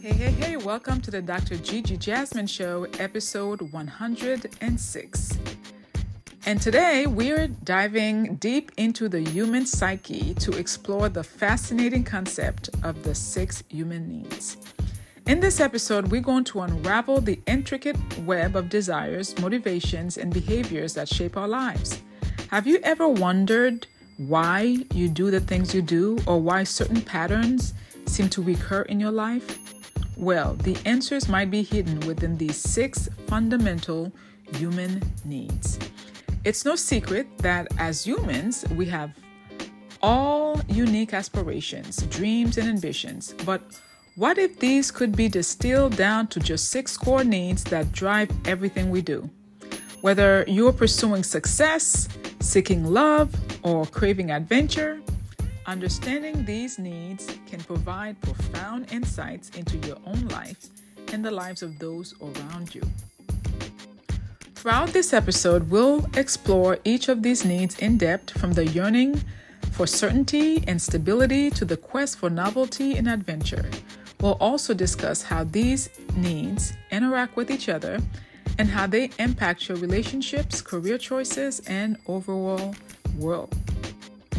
Hey, hey, hey, welcome to the Dr. GeGe Jasmin Show, episode 106. And today we're diving deep into the human psyche to explore the fascinating concept of the six human needs. In this episode, we're going to unravel the intricate web of desires, motivations, and behaviors that shape our lives. Have you ever wondered why you do the things you do or why certain patterns seem to recur in your life? Well, the answers might be hidden within these six fundamental human needs. It's no secret that as humans, we have all unique aspirations, dreams, and ambitions. But what if these could be distilled down to just six core needs that drive everything we do? Whether you're pursuing success, seeking love, or craving adventure, understanding these needs can provide profound insights into your own life and the lives of those around you. Throughout this episode, we'll explore each of these needs in depth from the yearning for certainty and stability to the quest for novelty and adventure. We'll also discuss how these needs interact with each other and how they impact your relationships, career choices, and overall world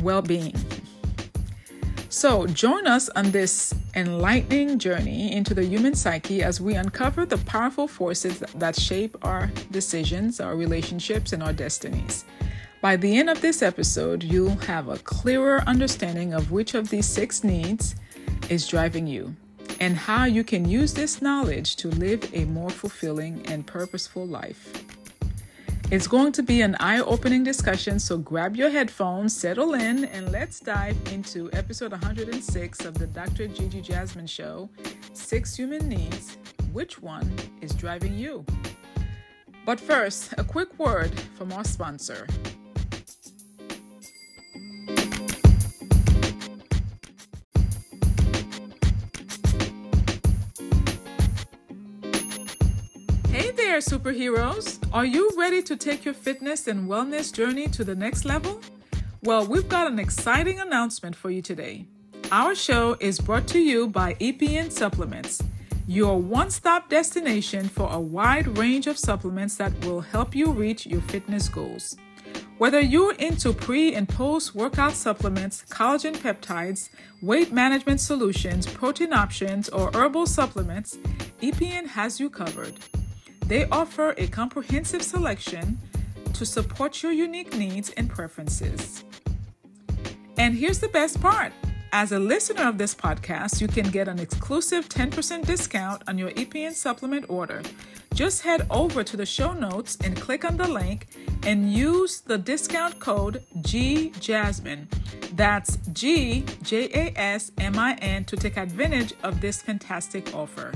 well-being. So, join us on this enlightening journey into the human psyche as we uncover the powerful forces that shape our decisions, our relationships, and our destinies. By the end of this episode, you'll have a clearer understanding of which of these six needs is driving you and how you can use this knowledge to live a more fulfilling and purposeful life. It's going to be an eye opening discussion, so grab your headphones, settle in, and let's dive into episode 106 of the Dr. GeGe Jasmin Show Six Human Needs. Which one is driving you? But first, a quick word from our sponsor. Superheroes. Are you ready to take your fitness and wellness journey to the next level? Well, we've got an exciting announcement for you today. Our show is brought to you by EPN Supplements, your one stop destination for a wide range of supplements that will help you reach your fitness goals. Whether you're into pre and post workout supplements, collagen peptides, weight management solutions, protein options, or herbal supplements, EPN has you covered. They offer a comprehensive selection to support your unique needs and preferences. And here's the best part as a listener of this podcast, you can get an exclusive 10% discount on your EPN supplement order. Just head over to the show notes and click on the link and use the discount code GJasmin. That's G J A S M I N to take advantage of this fantastic offer.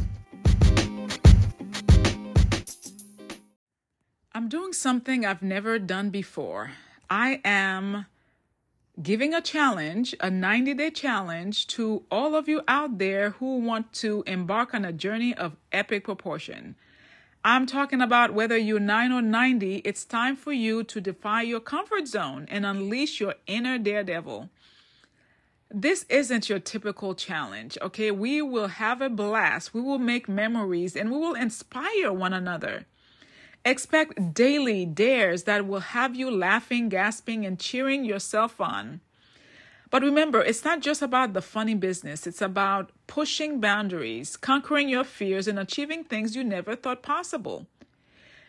I'm doing something I've never done before. I am giving a challenge, a 90 day challenge to all of you out there who want to embark on a journey of epic proportion. I'm talking about whether you're 9 or 90, it's time for you to defy your comfort zone and unleash your inner daredevil. This isn't your typical challenge, okay? We will have a blast, we will make memories, and we will inspire one another. Expect daily dares that will have you laughing, gasping, and cheering yourself on. But remember, it's not just about the funny business, it's about pushing boundaries, conquering your fears, and achieving things you never thought possible.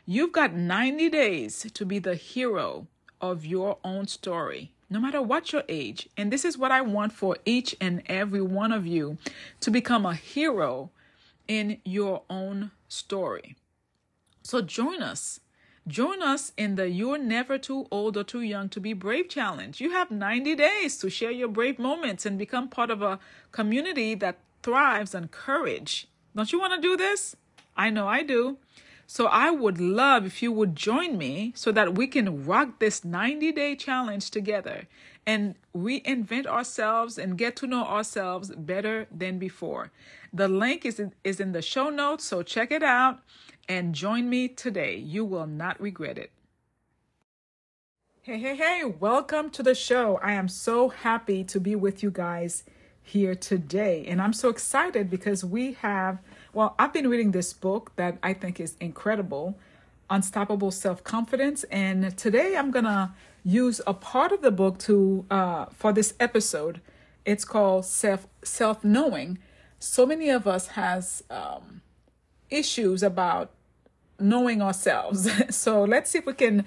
You've got 90 days to be the hero of your own story, no matter what your age. And this is what I want for each and every one of you to become a hero in your own story. So join us. Join us in the You're Never Too Old or Too Young to Be Brave challenge. You have 90 days to share your brave moments and become part of a community that thrives on courage. Don't you want to do this? I know I do. So I would love if you would join me so that we can rock this 90 day challenge together and reinvent ourselves and get to know ourselves better than before. The link is in, is in the show notes, so check it out and join me today. You will not regret it. Hey, hey, hey, welcome to the show. I am so happy to be with you guys here today. And I'm so excited because we have, well, I've been reading this book that I think is incredible Unstoppable Self Confidence. And today I'm going to use a part of the book to uh, for this episode. It's called self self knowing. So many of us has um, issues about knowing ourselves. so let's see if we can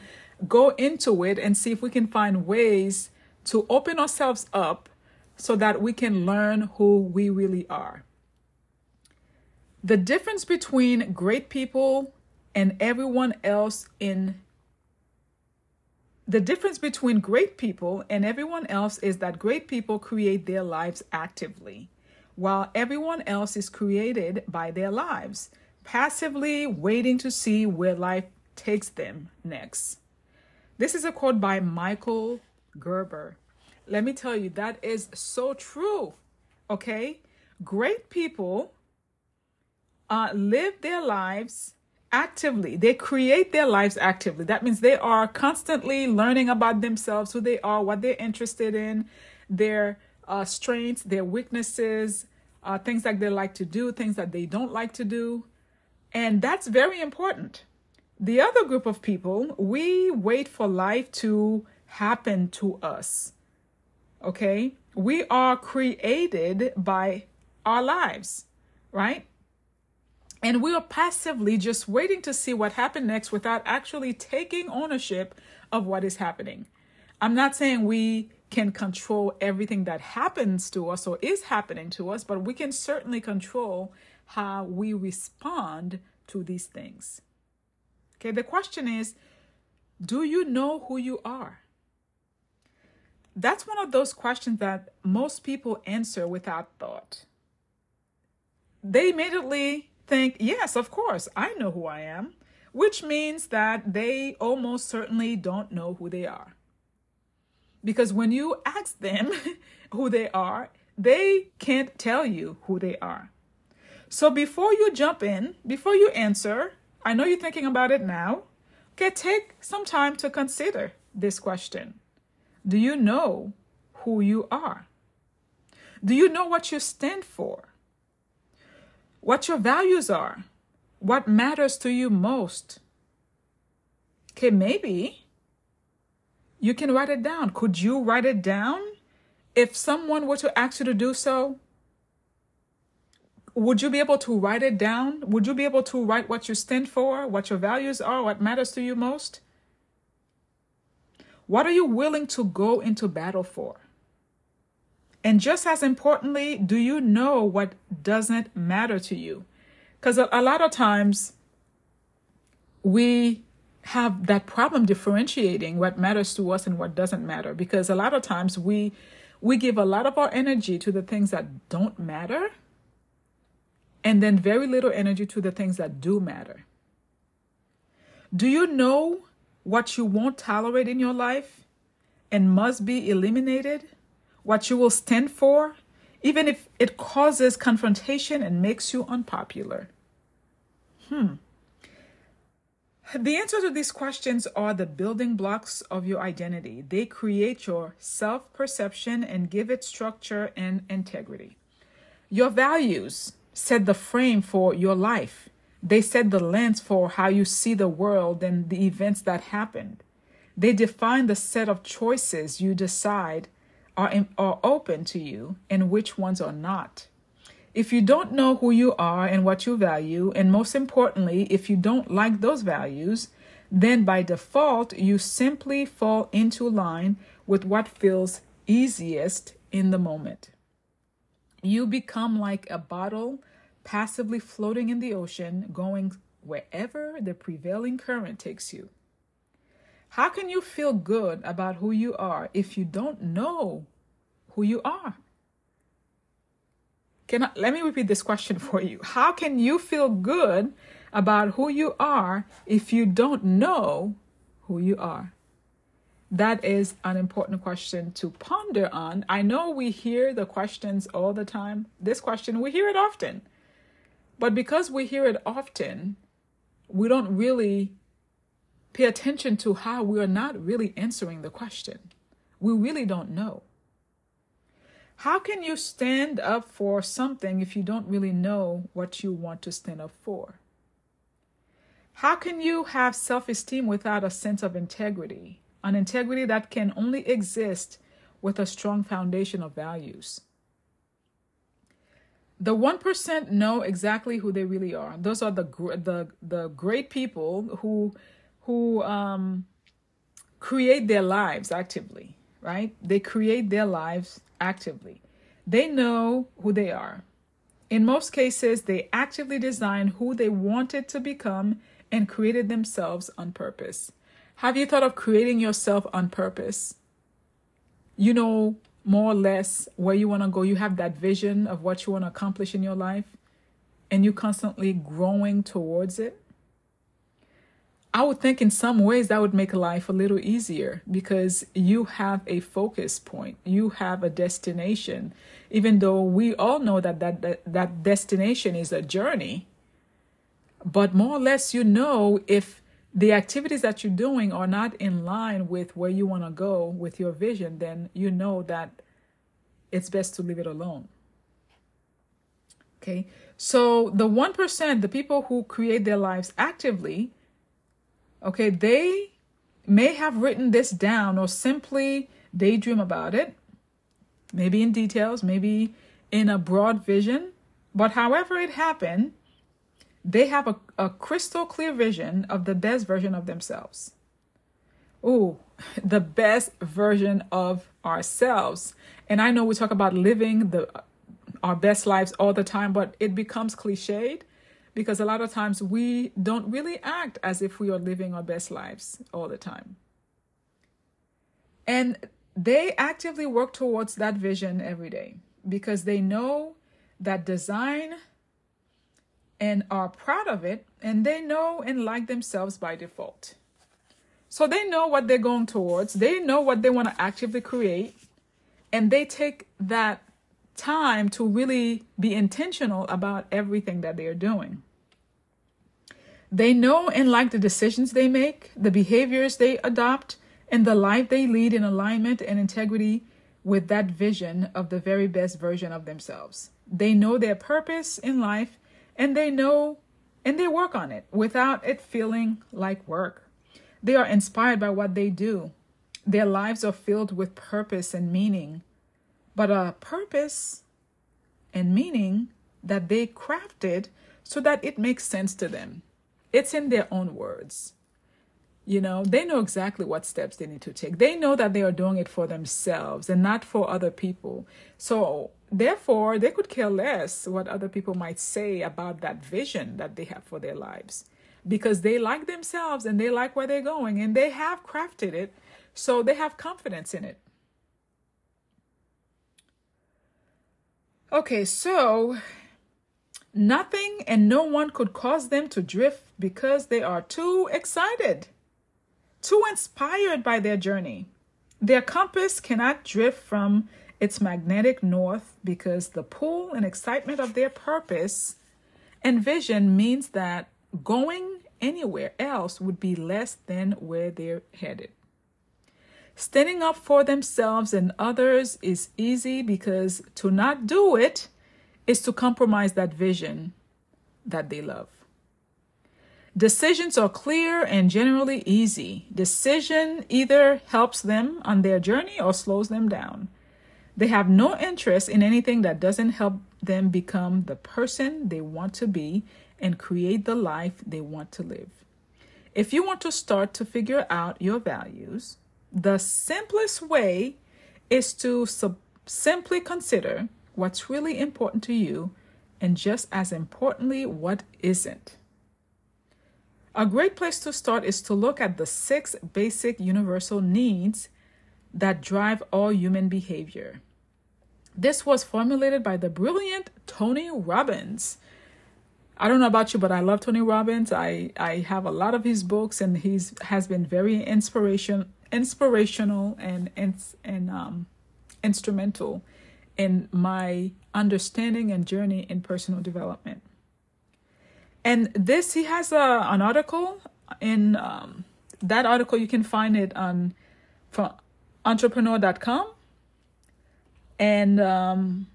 go into it and see if we can find ways to open ourselves up so that we can learn who we really are. The difference between great people and everyone else in the difference between great people and everyone else is that great people create their lives actively, while everyone else is created by their lives, passively waiting to see where life takes them next. This is a quote by Michael Gerber. Let me tell you, that is so true. Okay? Great people uh, live their lives actively. They create their lives actively. That means they are constantly learning about themselves, who they are, what they're interested in, their uh, strengths, their weaknesses, uh, things that they like to do, things that they don't like to do. And that's very important. The other group of people, we wait for life to happen to us. Okay? We are created by our lives, right? And we are passively just waiting to see what happened next without actually taking ownership of what is happening. I'm not saying we can control everything that happens to us or is happening to us, but we can certainly control how we respond to these things. Okay, the question is do you know who you are? That's one of those questions that most people answer without thought. They immediately think, yes, of course, I know who I am, which means that they almost certainly don't know who they are. Because when you ask them who they are, they can't tell you who they are. So before you jump in, before you answer, I know you're thinking about it now. Okay, take some time to consider this question Do you know who you are? Do you know what you stand for? What your values are? What matters to you most? Okay, maybe you can write it down. Could you write it down? If someone were to ask you to do so, would you be able to write it down? Would you be able to write what you stand for, what your values are, what matters to you most? What are you willing to go into battle for? And just as importantly, do you know what doesn't matter to you? Because a, a, lot of times we have that problem differentiating what matters to us and what doesn't matter. Because a lot of times we we give a lot of our energy to the things that don't matter and then very little energy to the things that do matter. Do you know what you won't tolerate in your life and must be eliminated? What you will stand for, even if it causes confrontation and makes you unpopular? Hmm. The answer to these questions are the building blocks of your identity. They create your self perception and give it structure and integrity. Your values set the frame for your life. They set the lens for how you see the world and the events that happened. They define the set of choices you decide are, in, are open to you and which ones are not. If you don't know who you are and what you value, and most importantly, if you don't like those values, then by default, you simply fall into line with what feels easiest in the moment. You become like a bottle passively floating in the ocean, going wherever the prevailing current takes you. How can you feel good about who you are if you don't know who you are? Can I, let me repeat this question for you. How can you feel good about who you are if you don't know who you are? That is an important question to ponder on. I know we hear the questions all the time. This question, we hear it often. But because we hear it often, we don't really pay attention to how we are not really answering the question. We really don't know. How can you stand up for something if you don't really know what you want to stand up for? How can you have self esteem without a sense of integrity? An integrity that can only exist with a strong foundation of values. The 1% know exactly who they really are. Those are the the the great people who who um create their lives actively, right? They create their lives actively. They know who they are. In most cases, they actively design who they wanted to become and created themselves on purpose. Have you thought of creating yourself on purpose? You know more or less where you want to go. You have that vision of what you want to accomplish in your life, and you're constantly growing towards it. I would think in some ways that would make life a little easier because you have a focus point, you have a destination. Even though we all know that that, that, that destination is a journey, but more or less you know if the activities that you're doing are not in line with where you want to go with your vision, then you know that it's best to leave it alone. Okay, so the 1%, the people who create their lives actively, Okay, they may have written this down or simply daydream about it, maybe in details, maybe in a broad vision. But however it happened, they have a, a crystal clear vision of the best version of themselves. Oh, the best version of ourselves. And I know we talk about living the our best lives all the time, but it becomes cliched because a lot of times we don't really act as if we are living our best lives all the time. And they actively work towards that vision every day because they know that design and are proud of it and they know and like themselves by default. So they know what they're going towards, they know what they want to actively create, and they take that time to really be intentional about everything that they are doing. They know and like the decisions they make, the behaviors they adopt, and the life they lead in alignment and integrity with that vision of the very best version of themselves. They know their purpose in life and they know and they work on it without it feeling like work. They are inspired by what they do. Their lives are filled with purpose and meaning, but a purpose and meaning that they crafted so that it makes sense to them. It's in their own words. You know, they know exactly what steps they need to take. They know that they are doing it for themselves and not for other people. So, therefore, they could care less what other people might say about that vision that they have for their lives because they like themselves and they like where they're going and they have crafted it. So, they have confidence in it. Okay, so Nothing and no one could cause them to drift because they are too excited, too inspired by their journey. Their compass cannot drift from its magnetic north because the pull and excitement of their purpose and vision means that going anywhere else would be less than where they're headed. Standing up for themselves and others is easy because to not do it is to compromise that vision that they love. Decisions are clear and generally easy. Decision either helps them on their journey or slows them down. They have no interest in anything that doesn't help them become the person they want to be and create the life they want to live. If you want to start to figure out your values, the simplest way is to sub- simply consider what's really important to you, and just as importantly, what isn't. A great place to start is to look at the six basic universal needs that drive all human behavior. This was formulated by the brilliant Tony Robbins. I don't know about you, but I love Tony Robbins. I, I have a lot of his books, and he's has been very inspiration inspirational and and, and um, instrumental in my understanding and journey in personal development. And this, he has a, an article in um, that article, you can find it on from entrepreneur.com And um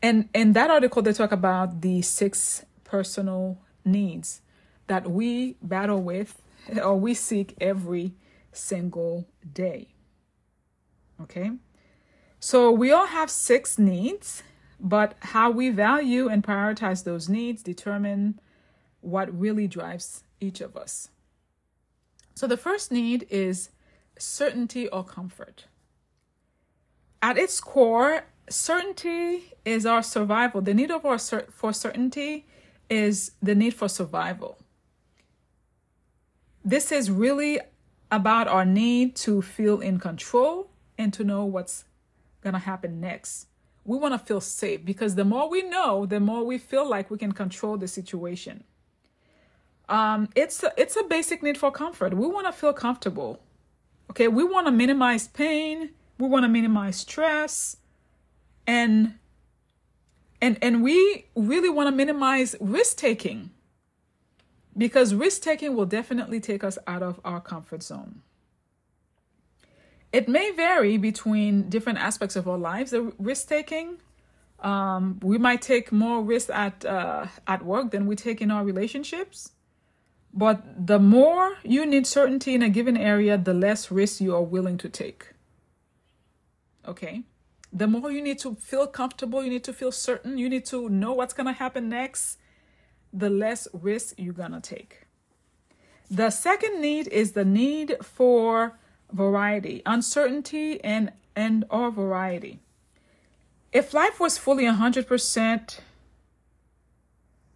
and in that article they talk about the six personal needs that we battle with or we seek every single day. Okay? So we all have six needs, but how we value and prioritize those needs determine what really drives each of us. So the first need is certainty or comfort. At its core, certainty is our survival. The need of our cer- for certainty is the need for survival. This is really about our need to feel in control and to know what's going to happen next. We want to feel safe because the more we know, the more we feel like we can control the situation. Um, it's a, it's a basic need for comfort. We want to feel comfortable. Okay, we want to minimize pain. We want to minimize stress, and and and we really want to minimize risk taking because risk taking will definitely take us out of our comfort zone. It may vary between different aspects of our lives. The risk taking, um, we might take more risk at uh, at work than we take in our relationships. But the more you need certainty in a given area, the less risk you are willing to take. Okay? The more you need to feel comfortable, you need to feel certain, you need to know what's going to happen next, the less risk you're going to take. The second need is the need for variety, uncertainty and and or variety. If life was fully 100%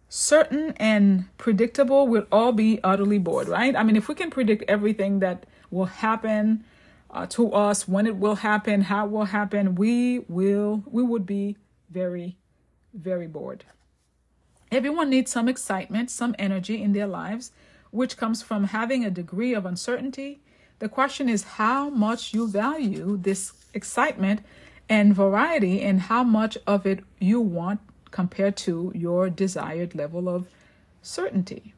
certain and predictable, we'd all be utterly bored, right? I mean, if we can predict everything that will happen uh, to us, when it will happen, how it will happen, we will we would be very very bored. Everyone needs some excitement, some energy in their lives, which comes from having a degree of uncertainty. The question is how much you value this excitement and variety and how much of it you want compared to your desired level of certainty.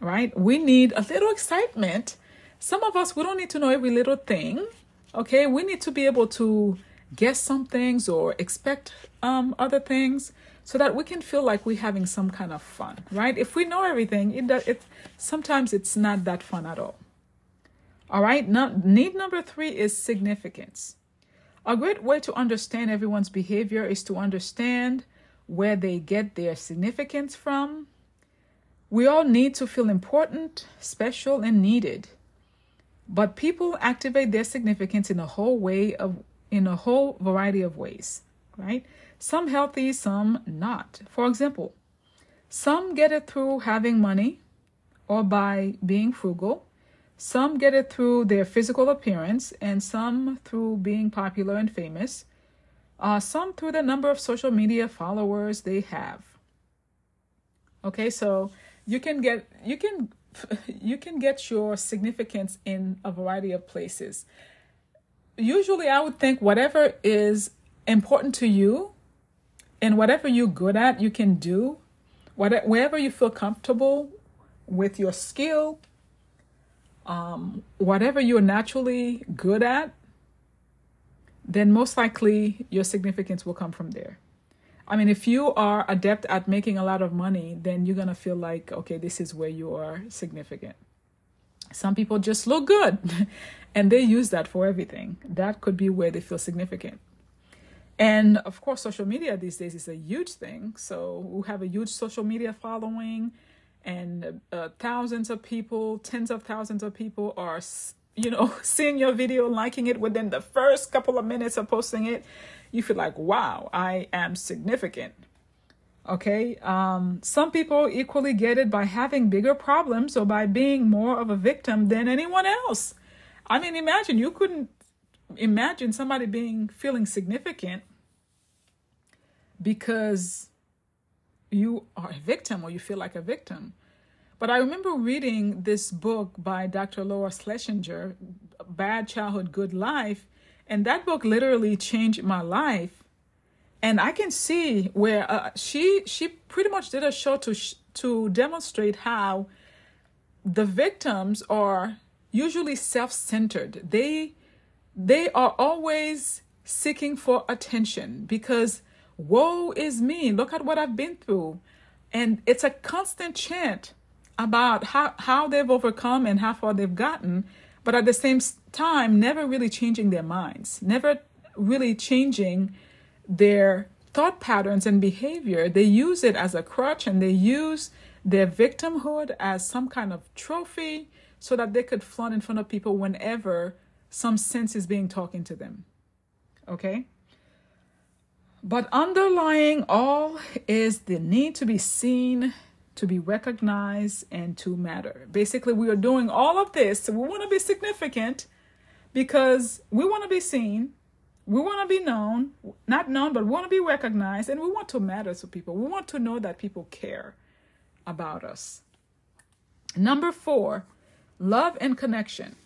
Right? We need a little excitement. Some of us, we don't need to know every little thing. Okay? We need to be able to guess some things or expect um, other things so that we can feel like we're having some kind of fun, right? If we know everything, it, it sometimes it's not that fun at all. All right, now, need number three is significance. A great way to understand everyone's behavior is to understand where they get their significance from. We all need to feel important, special, and needed. But people activate their significance in a whole way of in a whole variety of ways, right? Some healthy, some not. For example, some get it through having money or by being frugal. Some get it through their physical appearance, and some through being popular and famous uh, some through the number of social media followers they have. Okay, so you can get you can you can get your significance in a variety of places. Usually, I would think whatever is important to you and whatever you're good at, you can do. Whatever, wherever you feel comfortable with your skill, um, whatever you're naturally good at, then most likely your significance will come from there. I mean, if you are adept at making a lot of money, then you're going to feel like, okay, this is where you are significant. Some people just look good and they use that for everything. That could be where they feel significant. And of course, social media these days is a huge thing. So we have a huge social media following, and uh, thousands of people, tens of thousands of people are you know, seeing your video, liking it within the first couple of minutes of posting it, you feel like, wow, I am significant. Okay. Um, some people equally get it by having bigger problems or by being more of a victim than anyone else. I mean, imagine you couldn't imagine somebody being feeling significant because you are a victim or you feel like a victim. But I remember reading this book by Dr. Laura Schlesinger, Bad Childhood, Good Life, and that book literally changed my life. And I can see where uh, she she pretty much did a show to sh- to demonstrate how the victims are usually self-centered. They they are always seeking for attention because woe is me. Look at what I've been through. And it's a constant chant about how, how they've overcome and how far they've gotten, but at the same time, never really changing their minds, never really changing their thought patterns and behavior. They use it as a crutch and they use their victimhood as some kind of trophy so that they could flaunt in front of people whenever some sense is being talking to them. Okay? But underlying all is the need to be seen, to be recognized, and to matter. Basically, we are doing all of this. we want to be significant because we want to be seen, we want to be known, not known, but we want to be recognized, and we want to matter to people. We want to know that people care about us. Number four, love and connection.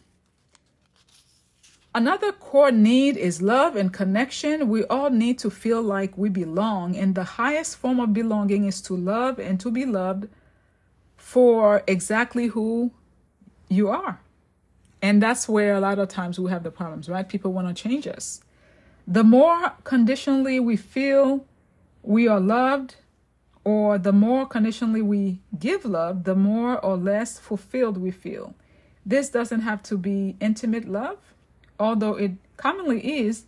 Another core need is love and connection. We all need to feel like we belong, and the highest form of belonging is to love and to be loved for exactly who you are. And that's where a lot of times we have the problems, right? People want to change us. The more conditionally we feel we are loved, or the more conditionally we give love, the more or less fulfilled we feel. This doesn't have to be intimate love although it commonly is,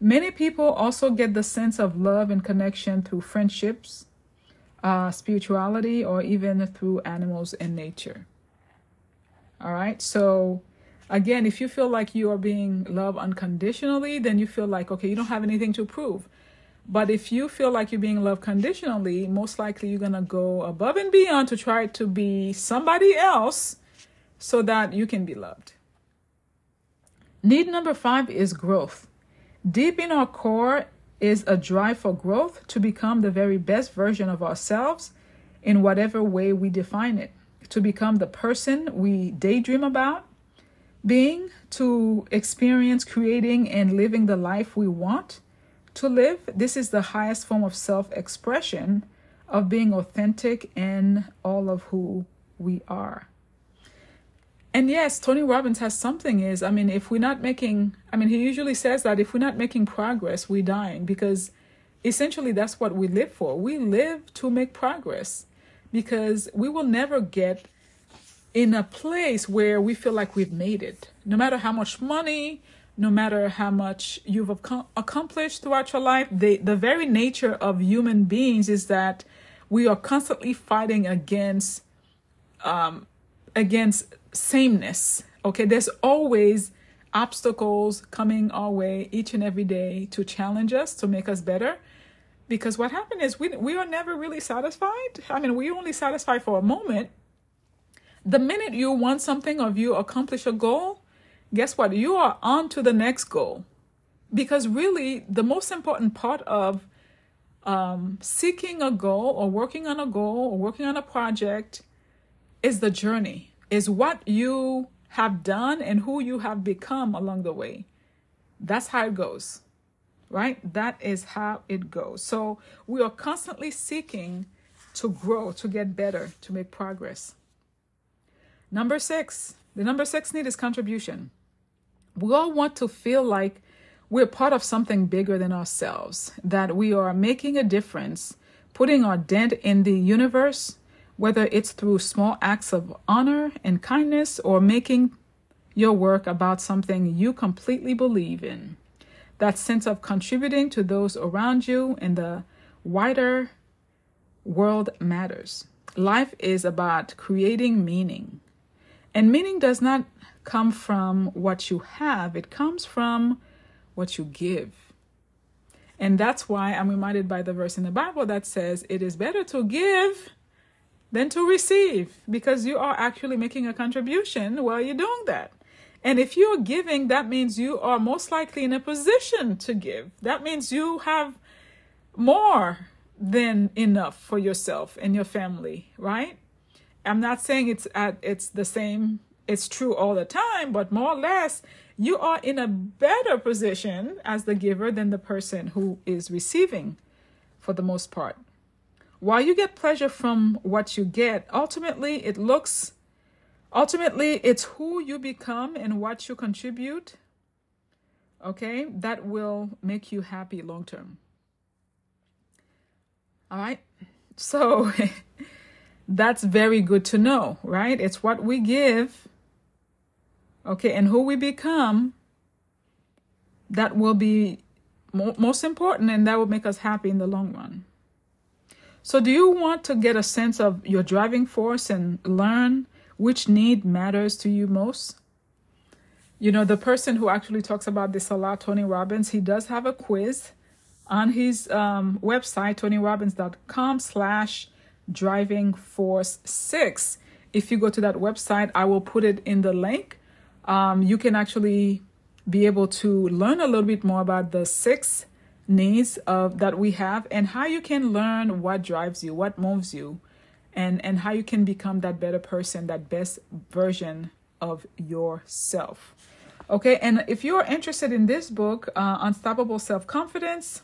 many people also get the sense of love and connection through friendships, uh, spirituality, or even through animals and nature. All right, so again, if you feel like you are being loved unconditionally, then you feel like, okay, you don't have anything to prove. But if you feel like you're being loved conditionally, most likely you're going to go above and beyond to try to be somebody else so that you can be loved. Need number five is growth. Deep in our core is a drive for growth to become the very best version of ourselves in whatever way we define it, to become the person we daydream about being, to experience creating and living the life we want to live. This is the highest form of self expression of being authentic in all of who we are. And yes, Tony Robbins has something is, I mean, if we're not making, I mean, he usually says that if we're not making progress, we're dying because essentially that's what we live for. We live to make progress because we will never get in a place where we feel like we've made it. No matter how much money, no matter how much you've accomplished throughout your life, the, the very nature of human beings is that we are constantly fighting against um, against sameness. Okay, there's always obstacles coming our way each and every day to challenge us, to make us better. Because what happened is we, we are never really satisfied. I mean, we only satisfied for a moment. The minute you want something or you accomplish a goal, guess what? You are on to the next goal. Because really, the most important part of um, seeking a goal or working on a goal or working on a project is the journey is what you have done and who you have become along the way. That's how it goes, right? That is how it goes. So we are constantly seeking to grow, to get better, to make progress. Number six, the number six need is contribution. We all want to feel like we're part of something bigger than ourselves, that we are making a difference, putting our dent in the universe, whether it's through small acts of honor and kindness or making your work about something you completely believe in. That sense of contributing to those around you in the wider world matters. Life is about creating meaning. And meaning does not come from what you have, it comes from what you give. And that's why I'm reminded by the verse in the Bible that says, It is better to give than to receive because you are actually making a contribution while you're doing that. And if you're giving, that means you are most likely in a position to give. That means you have more than enough for yourself and your family, right? I'm not saying it's at it's the same it's true all the time, but more or less you are in a better position as the giver than the person who is receiving for the most part. While you get pleasure from what you get, ultimately it looks, ultimately it's who you become and what you contribute okay, that will make you happy long term. All right. So that's very good to know, right? It's what we give, okay, and who we become that will be mo- most important and that will make us happy in the long run. So, do you want to get a sense of your driving force and learn which need matters to you most? You know, the person who actually talks about this a lot, Tony Robbins, he does have a quiz on his um, website, tonyrobbins.com slash driving force six. If you go to that website, I will put it in the link. Um, you can actually be able to learn a little bit more about the six needs of that we have and how you can learn what drives you, what moves you, and and how you can become that better person, that best version of yourself. Okay, and if you're interested in this book, uh, Unstoppable Self Confidence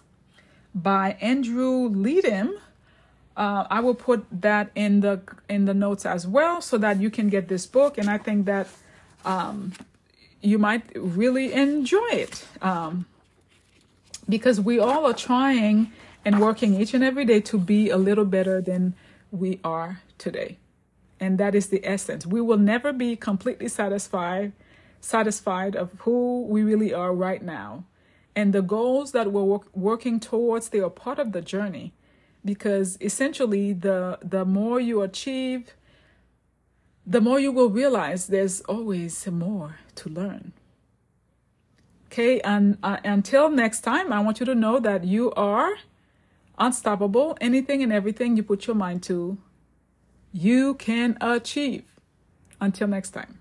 by Andrew Leedham, uh, I will put that in the in the notes as well, so that you can get this book. And I think that um, you might really enjoy it um, because we all are trying and working each and every day to be a little better than we are today. And that is the essence. We will never be completely satisfied satisfied of who we really are right now. And the goals that we're work- working towards, they are part of the journey because essentially the the more you achieve, the more you will realize there's always more to learn. Okay, and uh, until next time, I want you to know that you are unstoppable. Anything and everything you put your mind to, you can achieve. Until next time.